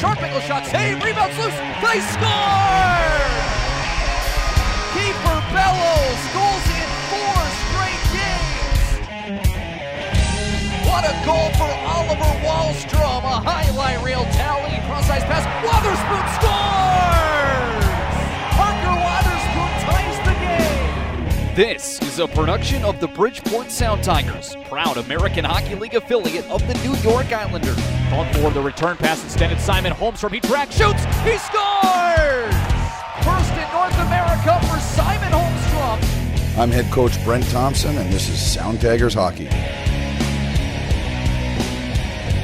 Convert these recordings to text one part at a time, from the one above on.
Sharp angle shot, save, rebounds loose, they score! Kieffer Bellows goals in four straight games. What a goal for Oliver Wahlstrom, a highlight reel tally, cross-ice pass, Wotherspoon scores! Parker Wotherspoon ties the game. This is a production of the Bridgeport Sound Tigers, proud American Hockey League affiliate of the New York Islanders. Called for the return pass extended. Simon Holmstrom. He tracks, shoots, he scores! First in North America for Simon Holmstrom. I'm head coach Brent Thompson, and this is Sound Tigers Hockey.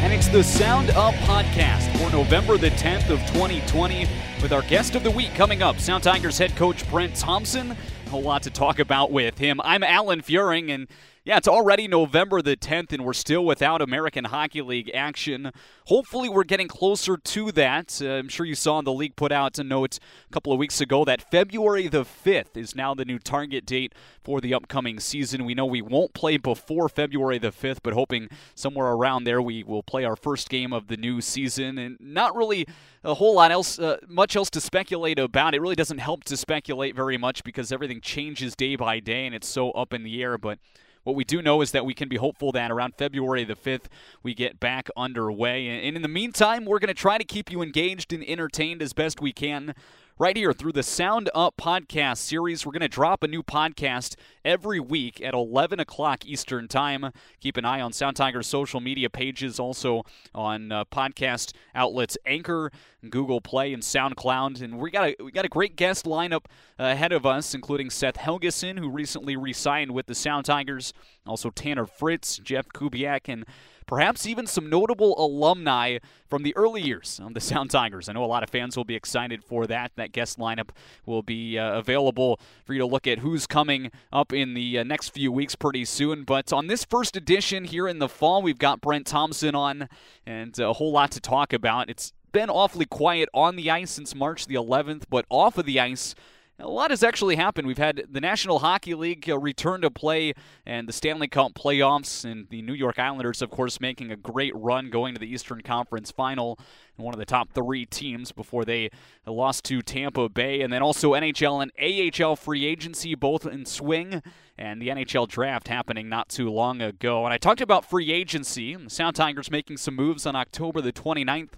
And it's the Sound Up podcast for November the 10th of 2020 with our guest of the week coming up, Sound Tigers head coach Brent Thompson. A lot to talk about with him. I'm Alan Fuehring, and yeah, it's already November the 10th, and we're still without American Hockey League action. Hopefully, we're getting closer to that. Uh, I'm sure you saw the league put out a note a couple of weeks ago that February the 5th is now the new target date for the upcoming season. We know we won't play before February the 5th, but hoping somewhere around there we will play our first game of the new season. And not really a whole lot else, uh, much else to speculate about. It really doesn't help to speculate very much because everything changes day by day and it's so up in the air. But what we do know is that we can be hopeful that around February the 5th, we get back underway. And in the meantime, we're going to try to keep you engaged and entertained as best we can right here through the Sound Up podcast series. We're going to drop a new podcast every week at 11 o'clock Eastern Time. Keep an eye on Sound Tiger's social media pages, also on uh, podcast outlets Anchor, Google Play, and SoundCloud. And we got a we got a great guest lineup ahead of us, including Seth Helgeson, who recently re-signed with the Sound Tigers, also Tanner Fritz, Jeff Kubiak, and perhaps even some notable alumni from the early years of the Sound Tigers. I know a lot of fans will be excited for that. That guest lineup will be uh, available for you to look at who's coming up in the uh, next few weeks pretty soon. But on this first edition here in the fall, we've got Brent Thompson on and a whole lot to talk about. It's been awfully quiet on the ice since March the 11th, but off of the ice, a lot has actually happened. We've had the National Hockey League uh, return to play and the Stanley Cup playoffs, and the New York Islanders, of course, making a great run going to the Eastern Conference final and one of the top three teams before they lost to Tampa Bay. And then also NHL and AHL free agency both in swing, and the NHL draft happening not too long ago. And I talked about free agency, the Sound Tigers making some moves on October the 29th.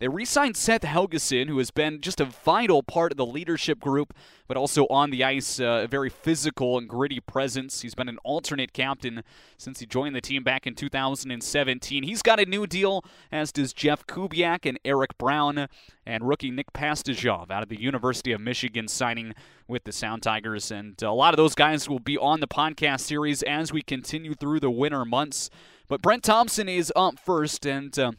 They re signed Seth Helgeson, who has been just a vital part of the leadership group, but also on the ice, uh, a very physical and gritty presence. He's been an alternate captain since he joined the team back in 2017. He's got a new deal, as does Jeff Kubiak and Eric Brown, and rookie Nick Pastujov out of the University of Michigan signing with the Sound Tigers. And a lot of those guys will be on the podcast series as we continue through the winter months. But Brent Thompson is up first, and. Uh,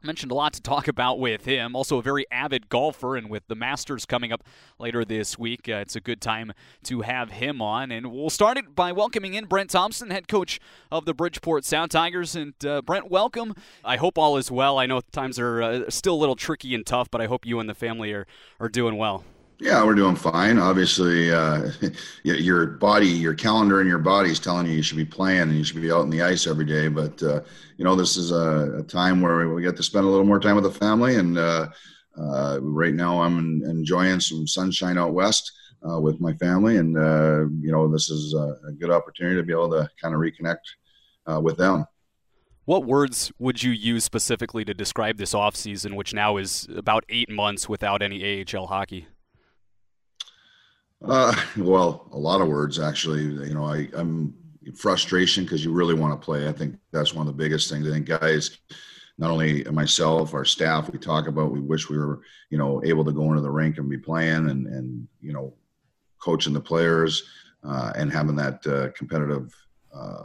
Mentioned a lot to talk about with him. Also, a very avid golfer, and with the Masters coming up later this week, uh, it's a good time to have him on. And we'll start it by welcoming in Brent Thompson, head coach of the Bridgeport Sound Tigers. And uh, Brent, welcome. I hope all is well. I know times are uh, still a little tricky and tough, but I hope you and the family are, are doing well. Yeah, we're doing fine. Obviously, uh, your body, your calendar, and your body is telling you you should be playing and you should be out in the ice every day. But uh, you know, this is a, a, time where we get to spend a little more time with the family. And uh, uh right now, I'm enjoying some sunshine out west uh, with my family, and uh, you know, this is a, good opportunity to be able to kind of reconnect with them. What words would you use specifically to describe this off season, which now is about eight months without any AHL hockey? Uh, well, a lot of words actually. You know, I, I'm frustration because you really want to play. I think that's one of the biggest things. I think guys, not only myself, our staff, we talk about. We wish we were, you know, able to go into the rink and be playing and and you know, coaching the players uh, and having that uh, competitive uh,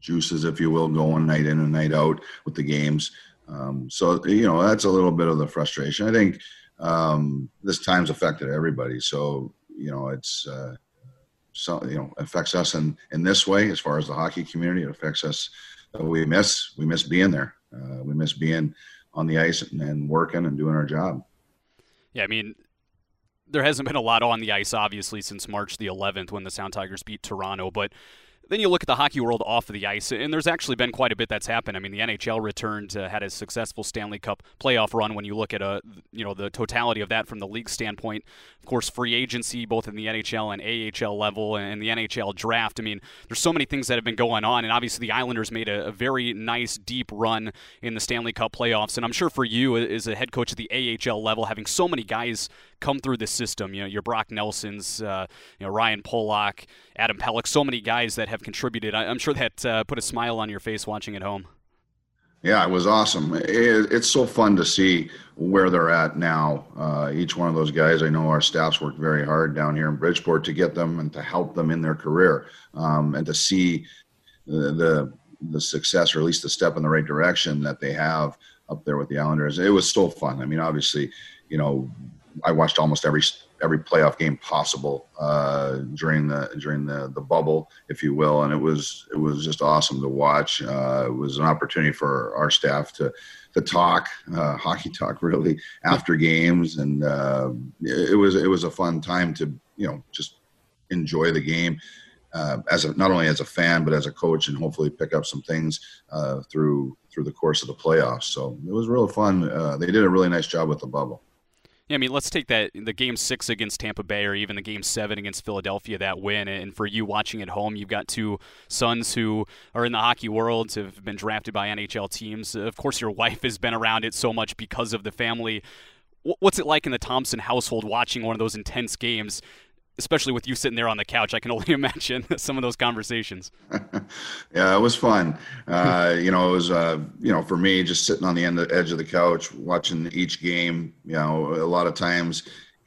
juices, if you will, going night in and night out with the games. Um, so you know, that's a little bit of the frustration. I think um, this time's affected everybody. So you know, it's uh, so you know affects us in in this way as far as the hockey community. It affects us. Uh, we miss we miss being there. Uh, we miss being on the ice and, and working and doing our job. Yeah, I mean, there hasn't been a lot on the ice, obviously, since March the 11th when the Sound Tigers beat Toronto. But then you look at the hockey world off of the ice, and there's actually been quite a bit that's happened. I mean, the NHL returned, uh, had a successful Stanley Cup playoff run. When you look at a, uh, you know, the totality of that from the league standpoint, of course, free agency both in the NHL and AHL level, and the NHL draft. I mean, there's so many things that have been going on, and obviously the Islanders made a, a very nice deep run in the Stanley Cup playoffs. And I'm sure for you, as a head coach at the AHL level, having so many guys come through the system, you know, your Brock Nelsons, uh, you know, Ryan Pulock, Adam Pelech, so many guys that have contributed. I, am sure that uh, put a smile on your face watching at home. Yeah, it was awesome. It, it's so fun to see where they're at now. Uh, each one of those guys, I know our staffs worked very hard down here in Bridgeport to get them and to help them in their career, um, and to see the, the the success or at least the step in the right direction that they have up there with the Islanders. It was so fun. I mean, obviously, you know, I watched almost every every playoff game possible uh, during the during the the bubble, if you will, and it was it was just awesome to watch. Uh, it was an opportunity for our staff to to talk uh, hockey talk really after games, and uh, it was it was a fun time to you know just enjoy the game. Uh, as a, not only as a fan but as a coach, and hopefully pick up some things uh, through through the course of the playoffs. So it was real fun. they did a really nice job with the bubble. Yeah, I mean, let's take that the game six against Tampa Bay, or even the game seven against Philadelphia, that win. And for you watching at home, you've got two sons who are in the hockey world, have been drafted by NHL teams. Of course, your wife has been around it so much because of the family. What's it like in the Thompson household watching one of those intense games? Especially with you sitting there on the couch, I can only imagine some of those conversations. yeah, it was fun. Uh, you know, it was, uh, you know, for me, just sitting on the end of, edge of the couch, watching each game, you know, a lot of times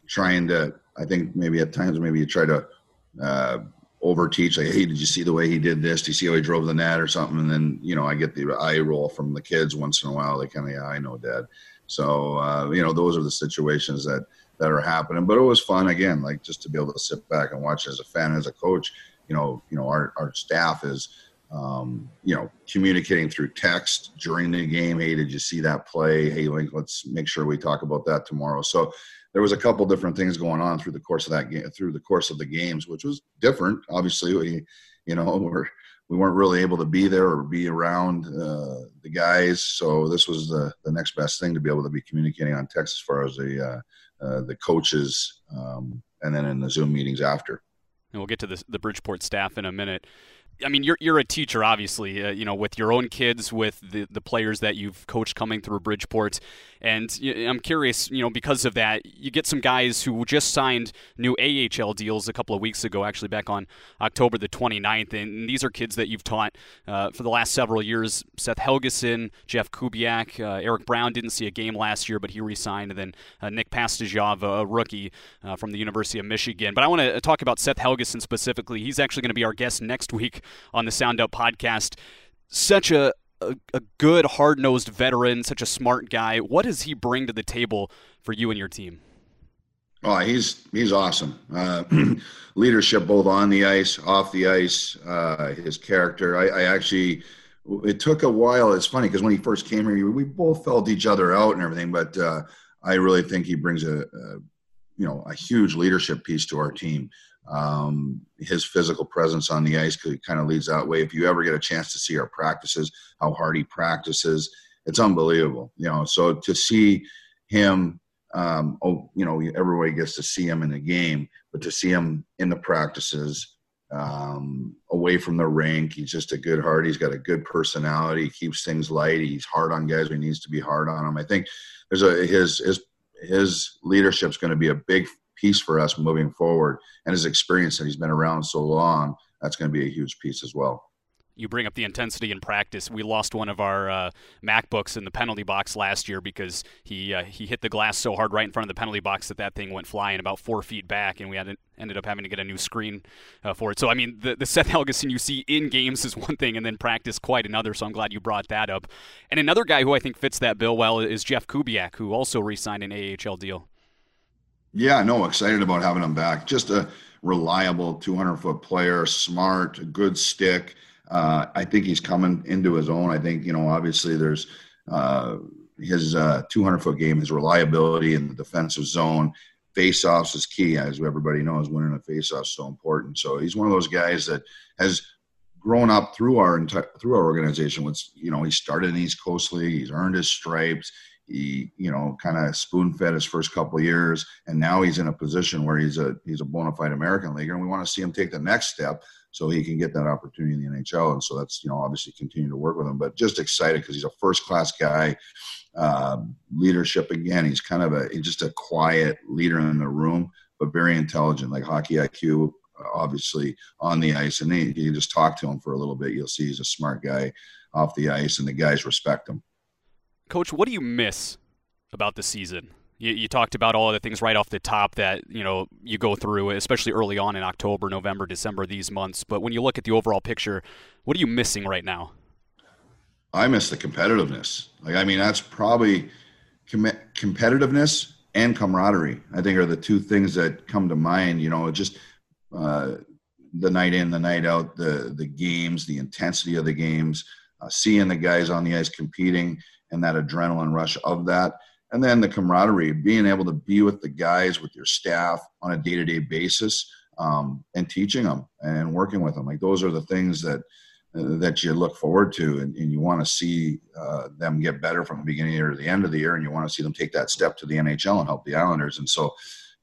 trying to, I think maybe at times, maybe you try to, uh, over teach like hey did you see the way he did this do you see how he drove the net or something and then you know i get the eye roll from the kids once in a while they kind of yeah i know dad so uh, you know those are the situations that that are happening. But it was fun again, like just to be able to sit back and watch as a fan, as a coach. You know, you know, our our staff is, um, you know, communicating through text during the game. Hey, did you see that play? Hey, like, let's make sure we talk about that tomorrow. So there was a couple different things going on through the course of that game, through the course of the games, which was different. Obviously, we, you know, we're we weren't really able to be there or be around uh, the guys. So this was the, the next best thing to be able to be communicating on text as far as the uh, uh, the coaches, um, and then in the Zoom meetings after. And we'll get to the, the Bridgeport staff in a minute. I mean, you're you're a teacher, obviously. Uh, you know, with your own kids, with the the players that you've coached coming through Bridgeport, and I'm curious, you know, because of that, you get some guys who just signed new AHL deals a couple of weeks ago, actually back on October the 29th. And these are kids that you've taught uh, for the last several years Seth Helgeson, Jeff Kubiak, uh, Eric Brown didn't see a game last year, but he re signed. And then uh, Nick Pastujov, a rookie uh, from the University of Michigan. But I want to talk about Seth Helgeson specifically. He's actually going to be our guest next week on the Sound Up podcast. Such a a, a good, hard nosed veteran, such a smart guy. What does he bring to the table for you and your team? Oh, he's he's awesome. Uh, leadership both on the ice, off the ice. Uh, his character. I, I, actually, it took a while. It's funny because when he first came here, we both felt each other out and everything. But uh, I really think he brings a, a, you know, a huge leadership piece to our team. Um, his physical presence on the ice kind of leads that way. If you ever get a chance to see our practices, how hard he practices, it's unbelievable. You know, so to see him, um, oh, you know, everybody gets to see him in the game, but to see him in the practices, um, away from the rink, he's just a good heart. He's got a good personality. He keeps things light. He's hard on guys he needs to be hard on them. I think there's a his his his leadership's going to be a big piece for us moving forward. And his experience that he's been around so long, that's going to be a huge piece as well you bring up the intensity in practice. We lost one of our uh, MacBooks in the penalty box last year because he uh, he hit the glass so hard right in front of the penalty box that that thing went flying about four feet back, and we had ended up having to get a new screen uh, for it. So I mean, the, the Seth Helgeson you see in games is one thing, and then practice quite another. So I'm glad you brought that up. And another guy who I think fits that bill well is Jeff Kubiak, who also re-signed an AHL deal. Yeah, no, excited about having him back. Just a reliable 200 foot player, smart, good stick. Uh, I think he's coming into his own. I think, you know, obviously there's uh, his uh, 200 foot game, his reliability in the defensive zone. Face offs is key, as everybody knows. Winning a face off is so important. So he's one of those guys that has grown up through our entire through our organization. What's you know he started in East Coast League. He's earned his stripes. He you know kind of spoon fed his first couple years, and now he's in a position where he's a he's a bona fide American leaguer, and we want to see him take the next step so he can get that opportunity in the NHL. And so that's you know obviously continue to work with him, but just excited because he's a first class guy. Uh, leadership again. He's kind of a just a quiet leader in the room, but very intelligent, like hockey IQ obviously on the ice, and he, you just talk to him for a little bit. You'll see he's a smart guy off the ice, and the guys respect him. Coach, what do you miss about the season? You, you, talked about all the things right off the top that you know you go through, especially early on in October, November, December, these months. But when you look at the overall picture, what are you missing right now? I miss the competitiveness. Like, I mean, that's probably com- competitiveness and camaraderie. I think are the two things that come to mind. You know, just uh, the night in, the night out, the the games, the intensity of the games, uh, seeing the guys on the ice competing, and that adrenaline rush of that, and then the camaraderie, being able to be with the guys, with your staff on a day to day basis, um, and teaching them and working with them. Like those are the things that uh, that you look forward to, and, and you want to see uh, them get better from the beginning of the year to the end of the year, and you want to see them take that step to the NHL and help the Islanders. And so,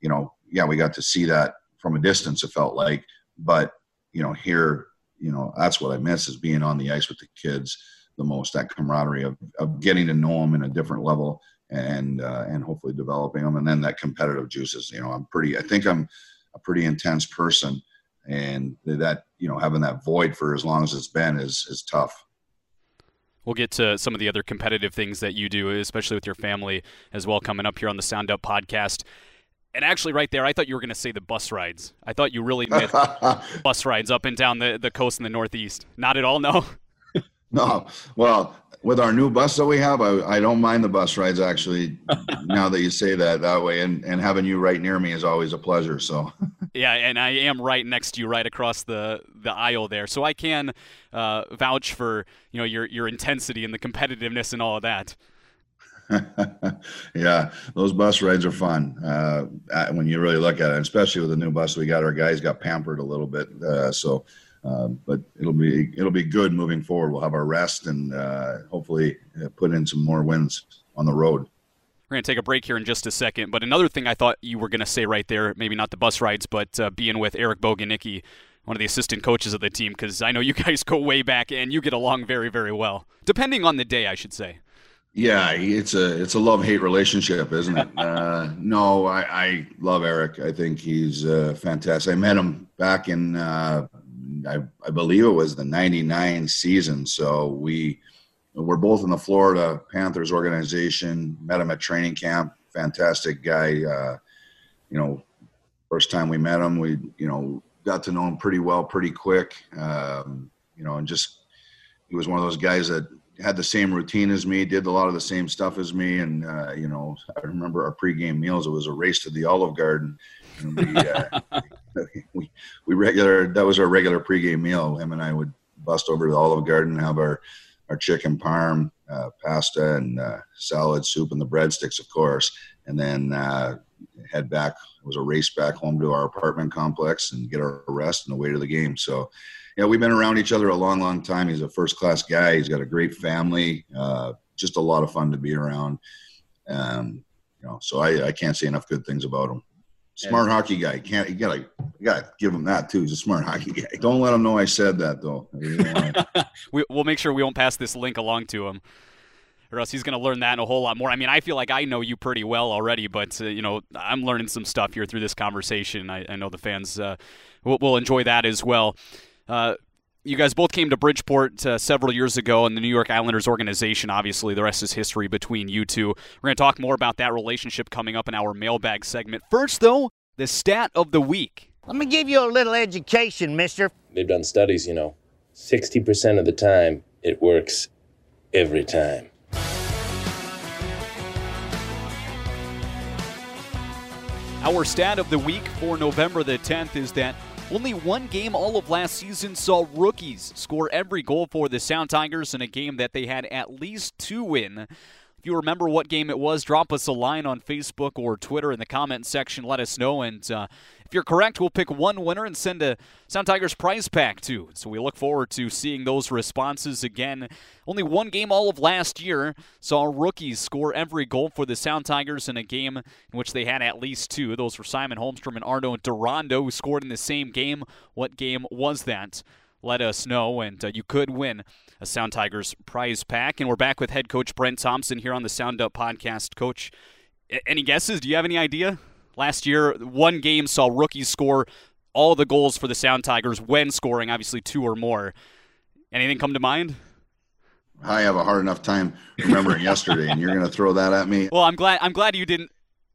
you know, yeah, we got to see that from a distance. It felt like, but you know, here, you know, that's what I miss is being on the ice with the kids the most. That camaraderie of, of getting to know them in a different level and uh, and hopefully developing them, and then that competitive juices. You know, I'm pretty. I think I'm a pretty intense person, and that you know having that void for as long as it's been is is tough. We'll get to some of the other competitive things that you do, especially with your family as well, coming up here on the Sound Up podcast. And actually, right there, I thought you were going to say the bus rides. I thought you really meant bus rides up and down the, the coast in the Northeast. Not at all, no? No. Well, with our new bus that we have, I, I don't mind the bus rides actually. now that you say that that way, and and having you right near me is always a pleasure. So. yeah, and I am right next to you, right across the the aisle there, so I can uh, vouch for you know your your intensity and the competitiveness and all of that. yeah, those bus rides are fun uh, when you really look at it, especially with the new bus we got. Our guys got pampered a little bit, uh, so uh, but it'll be it'll be good moving forward. We'll have our rest and uh, hopefully uh, put in some more wins on the road. We're going to take a break here in just a second. But another thing I thought you were going to say right there, maybe not the bus rides, but uh, being with Eric Boguniecki, one of the assistant coaches of the team, because I know you guys go way back and you get along very, very well. Depending on the day, I should say. Yeah, it's a it's a love hate relationship, isn't it? uh, no, I, I, love Eric. I think he's uh, fantastic. I met him back in uh, I, I, believe it was the '99 season. So we we're both in the Florida Panthers organization. Met him at training camp. Fantastic guy. Uh, you know, first time we met him, we you know got to know him pretty well, pretty quick. Um, you know, and just he was one of those guys that had the same routine as me, did a lot of the same stuff as me, and uh, you know, I remember our pregame meals. It was a race to the Olive Garden. And we, uh, we we regular that was our regular pregame meal. Him and I would bust over to the Olive Garden, have our our chicken parm, uh, pasta, and uh, salad, soup, and the breadsticks, of course, and then uh, head back. It was a race back home to our apartment complex and get our rest and away to the game. So yeah, we've been around each other a long, long time. He's a first class guy. He's got a great family. Uh, just a lot of fun to be around. Um, you know, so I, I can't say enough good things about him. Smart hockey guy. Can't you gotta you gotta give him that too. He's a smart hockey guy. Don't let him know I said that though. we, will make sure we won't pass this link along to him, or else he's gonna learn that and a whole lot more. I mean, I feel like I know you pretty well already, but uh, you know, I'm learning some stuff here through this conversation. I, I know the fans uh, will, will enjoy that as well. Uh, you guys both came to Bridgeport uh, several years ago in the New York Islanders organization. Obviously, the rest is history between you two. We're going to talk more about that relationship coming up in our mailbag segment. First, though, the stat of the week. Let me give you a little education, mister. They've done studies, you know. 60% of the time, it works every time. Our stat of the week for November the 10th is that only one game all of last season saw rookies score every goal for the Sound Tigers in a game that they had at least two in. You remember what game it was, drop us a line on Facebook or Twitter in the comment section. Let us know. And uh, if you're correct, we'll pick one winner and send a Sound Tigers prize pack too. So we look forward to seeing those responses again. Only one game all of last year saw rookies score every goal for the Sound Tigers in a game in which they had at least two. Those were Simon Holmstrom and Arnaud Durandeau, who scored in the same game. What game was that? Let us know, and uh, you could win a Sound Tigers prize pack. And we're back with head coach Brent Thompson here on the Sound Up podcast. Coach, any guesses? Do you have any idea? Last year, one game saw rookies score all the goals for the Sound Tigers when scoring, obviously two or more. Anything come to mind? I have a hard enough time remembering yesterday, and you're going to throw that at me. Well, I'm glad. I'm glad you didn't.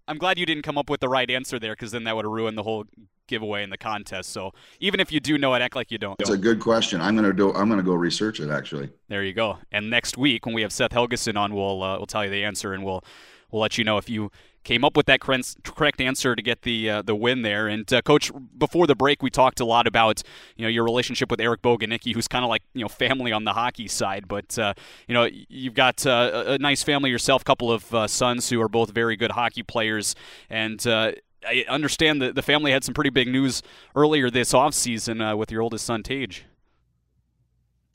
I'm glad you didn't come up with the right answer there, because then that would have ruined the whole giveaway in the contest. So even if you do know it, act like you don't. It's a good question. I'm gonna do. I'm gonna go research it actually. There you go. And next week when we have Seth Helgeson on, we'll uh, we'll tell you the answer and we'll we'll let you know if you came up with that correct answer to get the uh, the win there. And uh, coach, before the break, we talked a lot about you know your relationship with Eric Boguniecki, who's kind of like you know family on the hockey side. But uh, you know you've got uh, a nice family yourself, couple of uh, sons who are both very good hockey players, and uh, I understand that the family had some pretty big news earlier this offseason uh, with your oldest son, Tage.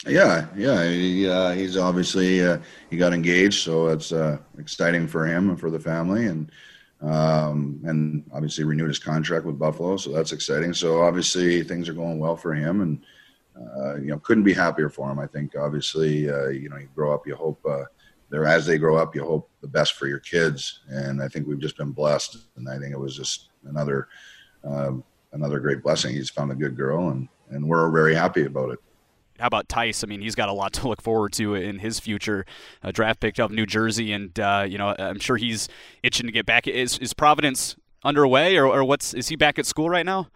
Yeah, yeah, he, uh, he's obviously uh, he got engaged, so it's uh, exciting for him and for the family, and um, and obviously renewed his contract with Buffalo, so that's exciting. So obviously things are going well for him, and uh, you know couldn't be happier for him. I think obviously uh, you know you grow up, you hope there as they grow up, you hope the best for your kids. And I think we've just been blessed. And I think it was just another um, another great blessing. He's found a good girl, and and we're very happy about it. How about Tye? I mean, he's got a lot to look forward to in his future. A draft pick of New Jersey, and uh, you know, I'm sure he's itching to get back. Is is Providence underway, or, or what's is he back at school right now?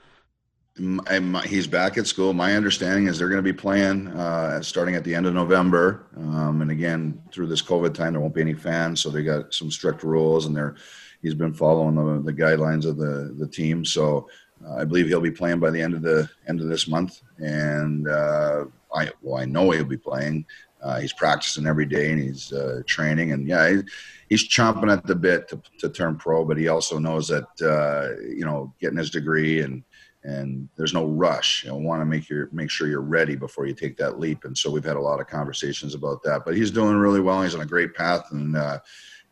He's back at school. My understanding is they're going to be playing uh, starting at the end of November. Um, and again, through this COVID time, there won't be any fans, so they got some strict rules, and they're he's been following the, the guidelines of the the team. So uh, I believe he'll be playing by the end of the end of this month, and uh, I well I know he'll be playing. Uh, he's practicing every day and he's uh, training, and yeah, he, he's chomping at the bit to, to turn pro. But he also knows that uh, you know getting his degree and and there's no rush. You know, want to make your make sure you're ready before you take that leap. And so we've had a lot of conversations about that. But he's doing really well. He's on a great path, and uh,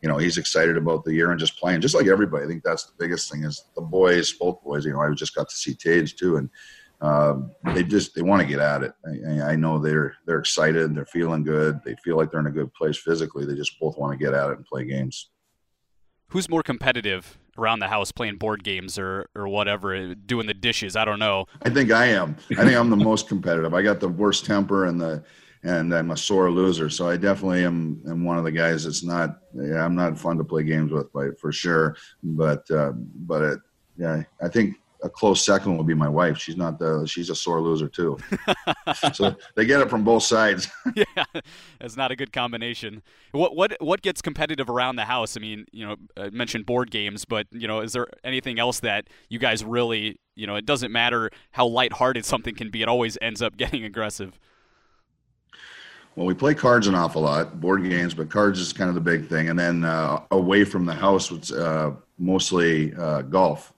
you know he's excited about the year and just playing, just like everybody. I think that's the biggest thing is the boys, both boys. You know, I just got to see Tage too, and um, they just they want to get at it. I, I, know they're they're excited, they're feeling good, they feel like they're in a good place physically. They just both want to get at it and play games. Who's more competitive around the house playing board games or or whatever, doing the dishes. I don't know. I think I am. I think I'm the most competitive. I got the worst temper and the and I'm a sore loser. So I definitely am, am one of the guys that's not. Yeah, I'm not fun to play games with, by for sure. But uh, but it, yeah, I think a close second will be my wife. She's not the she's a sore loser too. so they get it from both sides. yeah, that's not a good combination. What what what gets competitive around the house? I mean, you know, I mentioned board games, but you know, is there anything else that you guys really, you know, it doesn't matter how lighthearted something can be, it always ends up getting aggressive. Well, we play cards an awful lot, board games, but cards is kind of the big thing. And then uh, away from the house, it's uh, mostly uh, golf.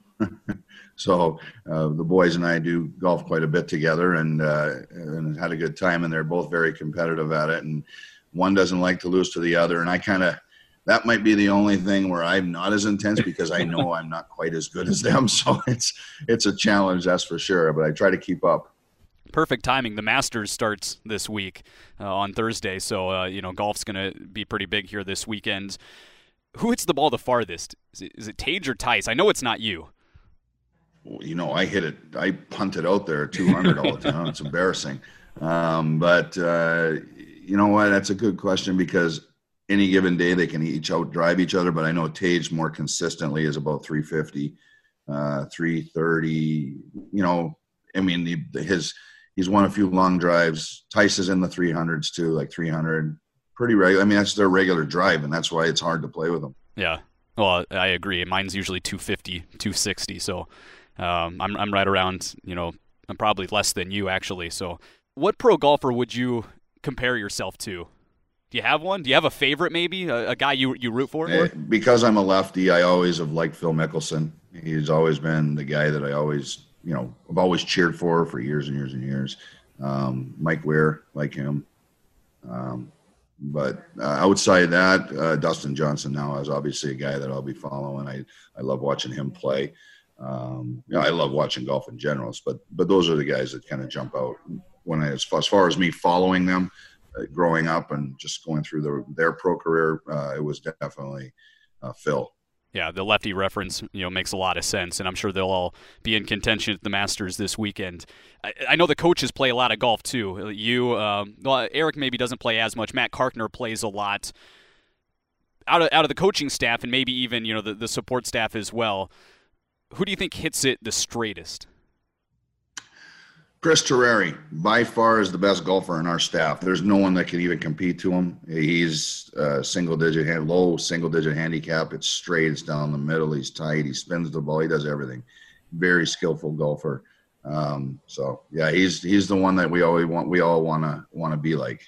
So uh, the boys and I do golf quite a bit together, and uh, and had a good time. And they're both very competitive at it. And one doesn't like to lose to the other. And I kind of that might be the only thing where I'm not as intense because I know I'm not quite as good as them. So it's it's a challenge, that's for sure. But I try to keep up. Perfect timing. The Masters starts this week uh, on Thursday, so uh, you know golf's going to be pretty big here this weekend. Who hits the ball the farthest? Is it, is it Tage or Tye? I know it's not you you know, I hit it, I punted out there 200 all the time. It's embarrassing. Um, but, uh, you know what? That's a good question because any given day they can each out drive each other. But I know Tage more consistently is about 350, uh, 330. You know, I mean, the, his, he's won a few long drives. Tye is in the 300s too, like 300. Pretty regular. I mean, that's their regular drive, and that's why it's hard to play with them. Yeah. Well, I agree. Mine's usually 250, 260. So um, I'm I'm right around you know I'm probably less than you actually. So, what pro golfer would you compare yourself to? Do you have one? Do you have a favorite, maybe a, a guy you you root for? Eh, because I'm a lefty, I always have liked Phil Mickelson. He's always been the guy that I always, you know, I've always cheered for for years and years and years. Um, Mike Weir, like him. Um, but uh, outside that, uh, Dustin Johnson now is obviously a guy that I'll be following. I, I love watching him play. Um, you know, I love watching golf in general, but but those are the guys that kind of jump out when I, as far, as far as me following them, uh, growing up and just going through the, their pro career, uh, it was definitely uh, Phil. Yeah, the lefty reference, you know, makes a lot of sense, and I'm sure they'll all be in contention at the Masters this weekend. I, I know the coaches play a lot of golf too. You, um, well, Eric maybe doesn't play as much. Matt Carkner plays a lot. Out of out of the coaching staff, and maybe even you know the, the support staff as well. Who do you think hits it the straightest? Chris Terreri, by far, is the best golfer in our staff. There's no one that can even compete to him. He's uh, single digit, hand, low single digit handicap. It's straight, it's down the middle. He's tight. He spins the ball. He does everything. Very skillful golfer. Um, so yeah, he's he's the one that we always want. We all want to want to be like.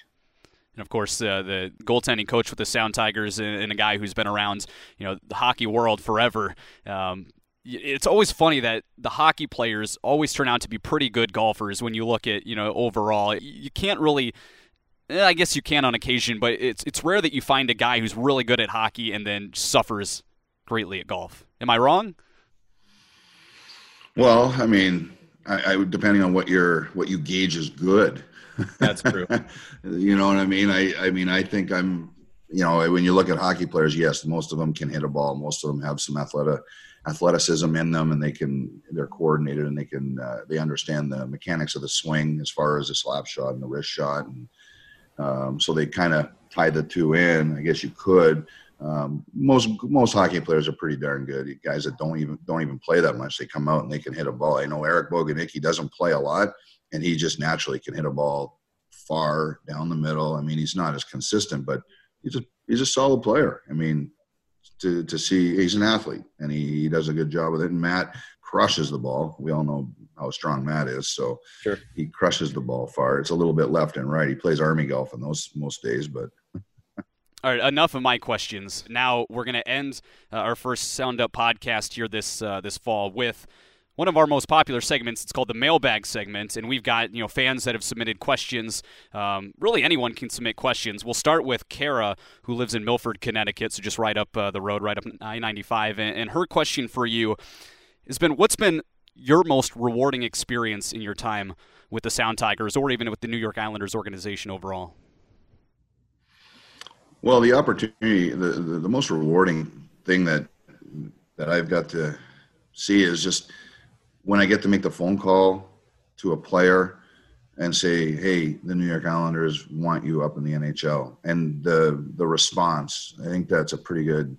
And of course, uh, the goaltending coach with the Sound Tigers and, a guy who's been around, you know, the hockey world forever. Um, it's always funny that the hockey players always turn out to be pretty good golfers when you look at you know overall. You can't really eh, I guess you can on occasion but it's it's rare that you find a guy who's really good at hockey and then suffers greatly at golf. Am I wrong? Well I mean I, I depending on what your what you gauge is good. That's true. You know what I mean? I I mean I think I'm you know when you look at hockey players yes most of them can hit a ball. Most of them have some athletic athleticism in them and they can they're coordinated and they can uh, they understand the mechanics of the swing as far as the slap shot and the wrist shot and um, so they kind of tie the two in i guess you could. Um, most most hockey players are pretty darn good. Guys that don't even don't even play that much they come out and they can hit a ball. I know eric boganik he doesn't play a lot and he just naturally can hit a ball far down the middle. I mean he's not as consistent but he's a he's a solid player. I mean to, to see he's an athlete and he, he does a good job with it. And Matt crushes the ball. We all know how strong Matt is. So sure. he crushes the ball far. It's a little bit left and right. He plays army golf in those most days, but. All right, enough of my questions. Now we're going to end uh, our first Sound Up podcast here this uh, this fall with one of our most popular segments. It's called the mailbag segment, and we've got you know fans that have submitted questions. Um, really, anyone can submit questions. We'll start with Kara, who lives in Milford, Connecticut, so just right up uh, the road, right up I-95, and, and her question for you has been: What's been your most rewarding experience in your time with the Sound Tigers, or even with the New York Islanders organization overall? Well, the opportunity, the, the, the most rewarding thing that that I've got to see is just when I get to make the phone call to a player and say, "Hey, the New York Islanders want you up in the NHL," and the the response, I think that's a pretty good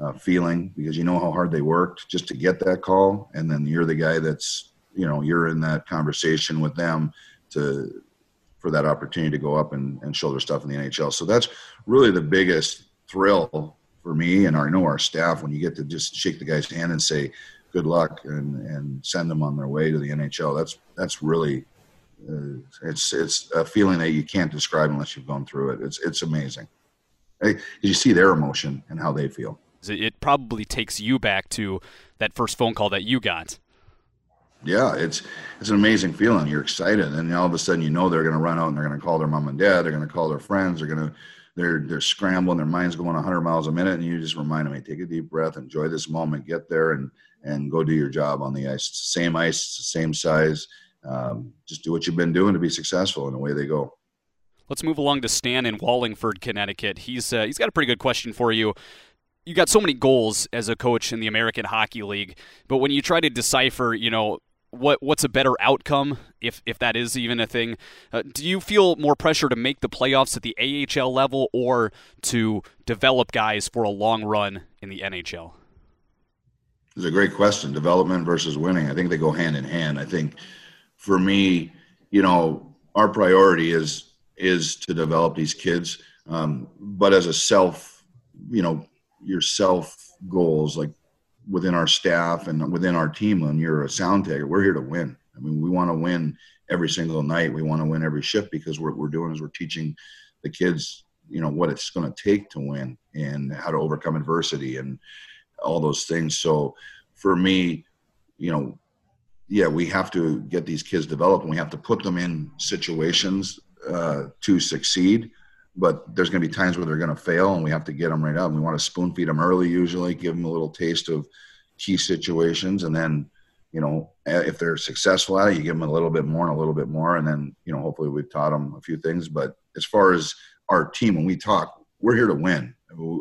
uh, feeling because you know how hard they worked just to get that call, and then you're the guy that's you know you're in that conversation with them to for that opportunity to go up and, and shoulder stuff in the NHL. So that's really the biggest thrill for me and I know our staff when you get to just shake the guy's hand and say, good luck and and send them on their way to the NHL. That's that's really uh, it's it's a feeling that you can't describe unless you've gone through it. It's it's amazing. You see their emotion and how they feel. It probably takes you back to that first phone call that you got. Yeah, it's it's an amazing feeling. You're excited, and all of a sudden you know they're going to run out and they're going to call their mom and dad. They're going to call their friends. They're going to they're they're scrambling. Their mind's going 100 miles a minute, and you just remind them, "Hey, take a deep breath, enjoy this moment, get there, and and go do your job on the ice. same ice, same size. Um, just do what you've been doing to be successful, and away they go. Let's move along to Stan in Wallingford, Connecticut. He's uh, he's got a pretty good question for you. You got so many goals as a coach in the American Hockey League, but when you try to decipher, you know, what what's a better outcome if if that is even a thing uh, do you feel more pressure to make the playoffs at the AHL level or to develop guys for a long run in the NHL it's a great question. Development versus winning. I think they go hand in hand. I think for me, you know, our priority is is to develop these kids. Um, but as a self, you know, your self goals, like within our staff and within our team, when you're a Sound Tiger, we're here to win. I mean, we want to win every single night. We want to win every shift because what we're doing is we're teaching the kids you know what it's going to take to win and how to overcome adversity and all those things. So for me, you know, yeah, we have to get these kids developed and we have to put them in situations uh, to succeed. But there's going to be times where they're going to fail, and we have to get them right up. We want to spoon feed them early, usually, give them a little taste of key situations, and then, you know, if they're successful at it, you give them a little bit more and a little bit more, and then, you know, hopefully we've taught them a few things. But as far as our team, when we talk, we're here to win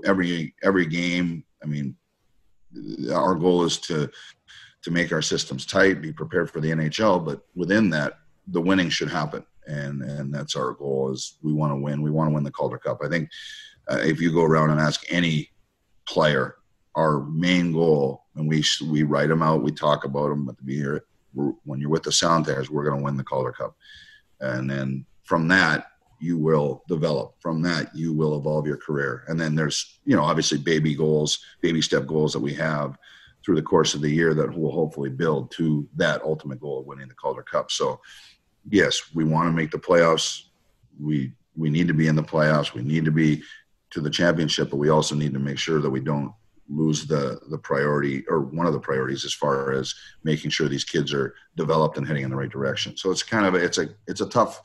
every every game. I mean, our goal is to to make our systems tight, be prepared for the NHL, but within that, the winning should happen, and and that's our goal. Is we want to win. We want to win the Calder Cup. I think uh, if you go around and ask any player, our main goal, and we we write them out, we talk about them at the beginning. When you're with the Sound Tigers, we're going to win the Calder Cup, and then from that you will develop from that you will evolve your career and then there's you know obviously baby goals baby step goals that we have through the course of the year that will hopefully build to that ultimate goal of winning the Calder Cup. So, yes, we want to make the playoffs. We we need to be in the playoffs. We need to be to the championship, but we also need to make sure that we don't lose the the priority or one of the priorities as far as making sure these kids are developed and heading in the right direction. So it's kind of a, it's a it's a tough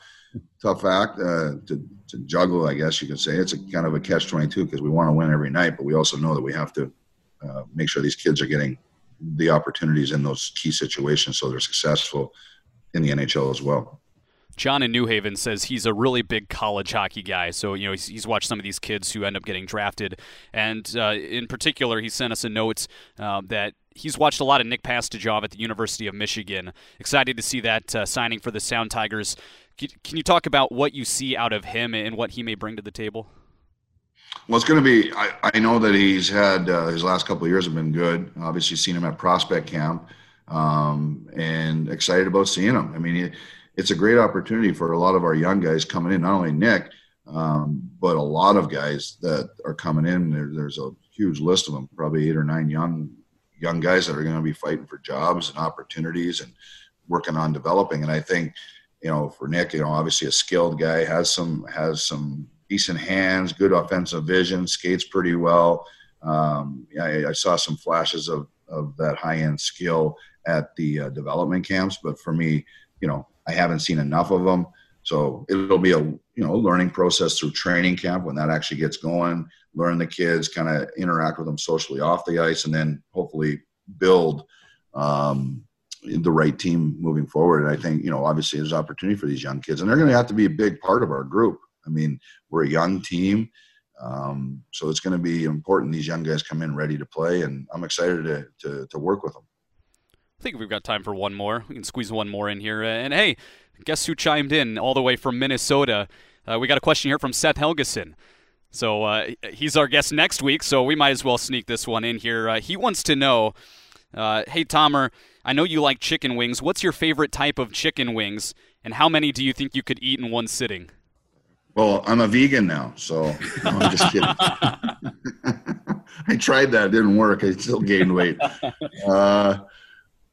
tough act uh, to to juggle, I guess you could say. It's a kind of a catch twenty two because we want to win every night, but we also know that we have to uh, make sure these kids are getting the opportunities in those key situations so they're successful in the NHL as well. John in New Haven says he's a really big college hockey guy. So, you know, he's, he's watched some of these kids who end up getting drafted. And uh, in particular, he sent us a note uh, that he's watched a lot of Nick Pastujov at the University of Michigan. Excited to see that uh, signing for the Sound Tigers. Can you talk about what you see out of him and what he may bring to the table? Well, it's going to be. I, I know that he's had uh, his last couple of years have been good. Obviously, seen him at prospect camp, um, and excited about seeing him. I mean, it, it's a great opportunity for a lot of our young guys coming in. Not only Nick, um, but a lot of guys that are coming in. There, there's a huge list of them, probably eight or nine young young guys that are going to be fighting for jobs and opportunities and working on developing. And I think, you know, for Nick, you know, obviously a skilled guy has some has some decent hands, good offensive vision, skates pretty well. Um, I, I, saw some flashes of, of that high end skill at the uh, development camps, but for me, you know, I haven't seen enough of them. So it'll be a you know learning process through training camp when that actually gets going. Learn the kids, kind of interact with them socially off the ice, and then hopefully build um, the right team moving forward. And I think you know obviously there's opportunity for these young kids, and they're going to have to be a big part of our group. I mean, we're a young team. Um, so it's going to be important these young guys come in ready to play, and I'm excited to, to, to, work with them. I think we've got time for one more. We can squeeze one more in here. And hey, guess who chimed in all the way from Minnesota? Uh, we got a question here from Seth Helgeson. So uh, he's our guest next week, so we might as well sneak this one in here. Uh, he wants to know uh, Hey, Tomer, I know you like chicken wings. What's your favorite type of chicken wings, and how many do you think you could eat in one sitting? Well, I'm a vegan now, so no, I'm just kidding. I tried that; it didn't work. I still gained weight. Uh,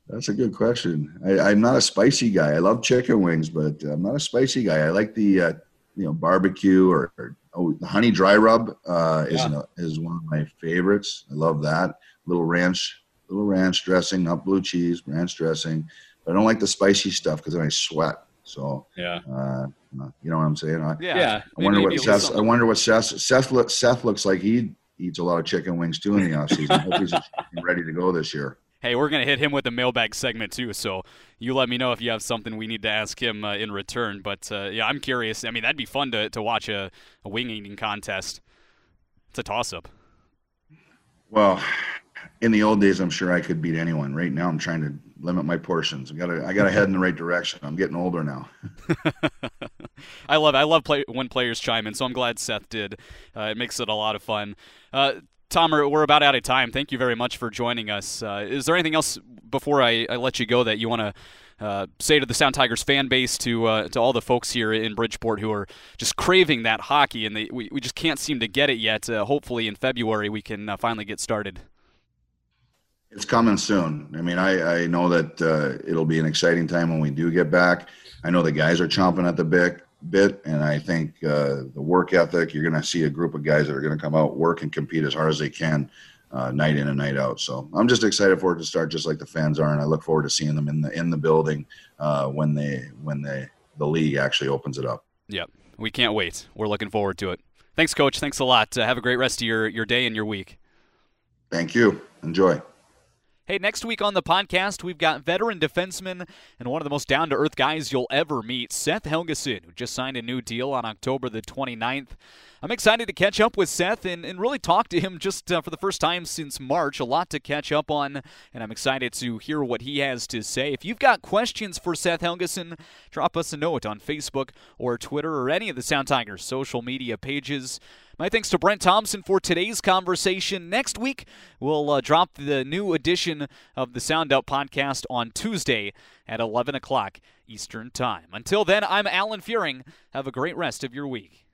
that's a good question. I, am not a spicy guy. I love chicken wings, but I'm not a spicy guy. I like the uh, you know barbecue or, or oh, the honey dry rub uh, is yeah. is one of my favorites. I love that little ranch, little ranch dressing, not blue cheese, ranch dressing. But I don't like the spicy stuff because then I sweat. So yeah, uh, you know what I'm saying? I, yeah. yeah. I wonder what Seth. I wonder what Seth. Seth, look, Seth looks like he eats a lot of chicken wings too in the offseason. I hope he's ready to go this year. Hey, we're gonna hit him with the mailbag segment too. So you let me know if you have something we need to ask him uh, in return. But uh, yeah, I'm curious. I mean, that'd be fun to to watch a, a wing eating contest. It's a toss up. Well, in the old days, I'm sure I could beat anyone. Right now, I'm trying to limit my portions. I gotta, I gotta head in the right direction. I'm getting older now. I love, I love play, when players chime in. So I'm glad Seth did. Uh, it makes it a lot of fun. Uh, Tom, we're about out of time. Thank you very much for joining us. Uh, is there anything else before I, I let you go that you want to uh, say to the Sound Tigers fan base, to uh, to all the folks here in Bridgeport who are just craving that hockey, and they, we, we just can't seem to get it yet. Uh, hopefully, in February, we can uh, finally get started. It's coming soon. I mean, I, I know that uh, it'll be an exciting time when we do get back. I know the guys are chomping at the bit. Bit, and I think uh, the work ethic. You're going to see a group of guys that are going to come out, work, and compete as hard as they can, uh, night in and night out. So I'm just excited for it to start, just like the fans are, and I look forward to seeing them in the in the building uh, when they when they the league actually opens it up. Yep, we can't wait. We're looking forward to it. Thanks, Coach. Thanks a lot. Uh, have a great rest of your your day and your week. Thank you. Enjoy. Hey, next week on the podcast, we've got veteran defenseman and one of the most down to earth guys you'll ever meet, Seth Helgeson, who just signed a new deal on October the 29th. I'm excited to catch up with Seth and, and really talk to him just uh, for the first time since March. A lot to catch up on, and I'm excited to hear what he has to say. If you've got questions for Seth Helgeson, drop us a note on Facebook or Twitter or any of the Sound Tigers social media pages. My thanks to Brent Thompson for today's conversation. Next week, we'll uh, drop the new edition of the Sound Up podcast on Tuesday at 11 o'clock Eastern Time. Until then, I'm Alan Fuehring. Have a great rest of your week.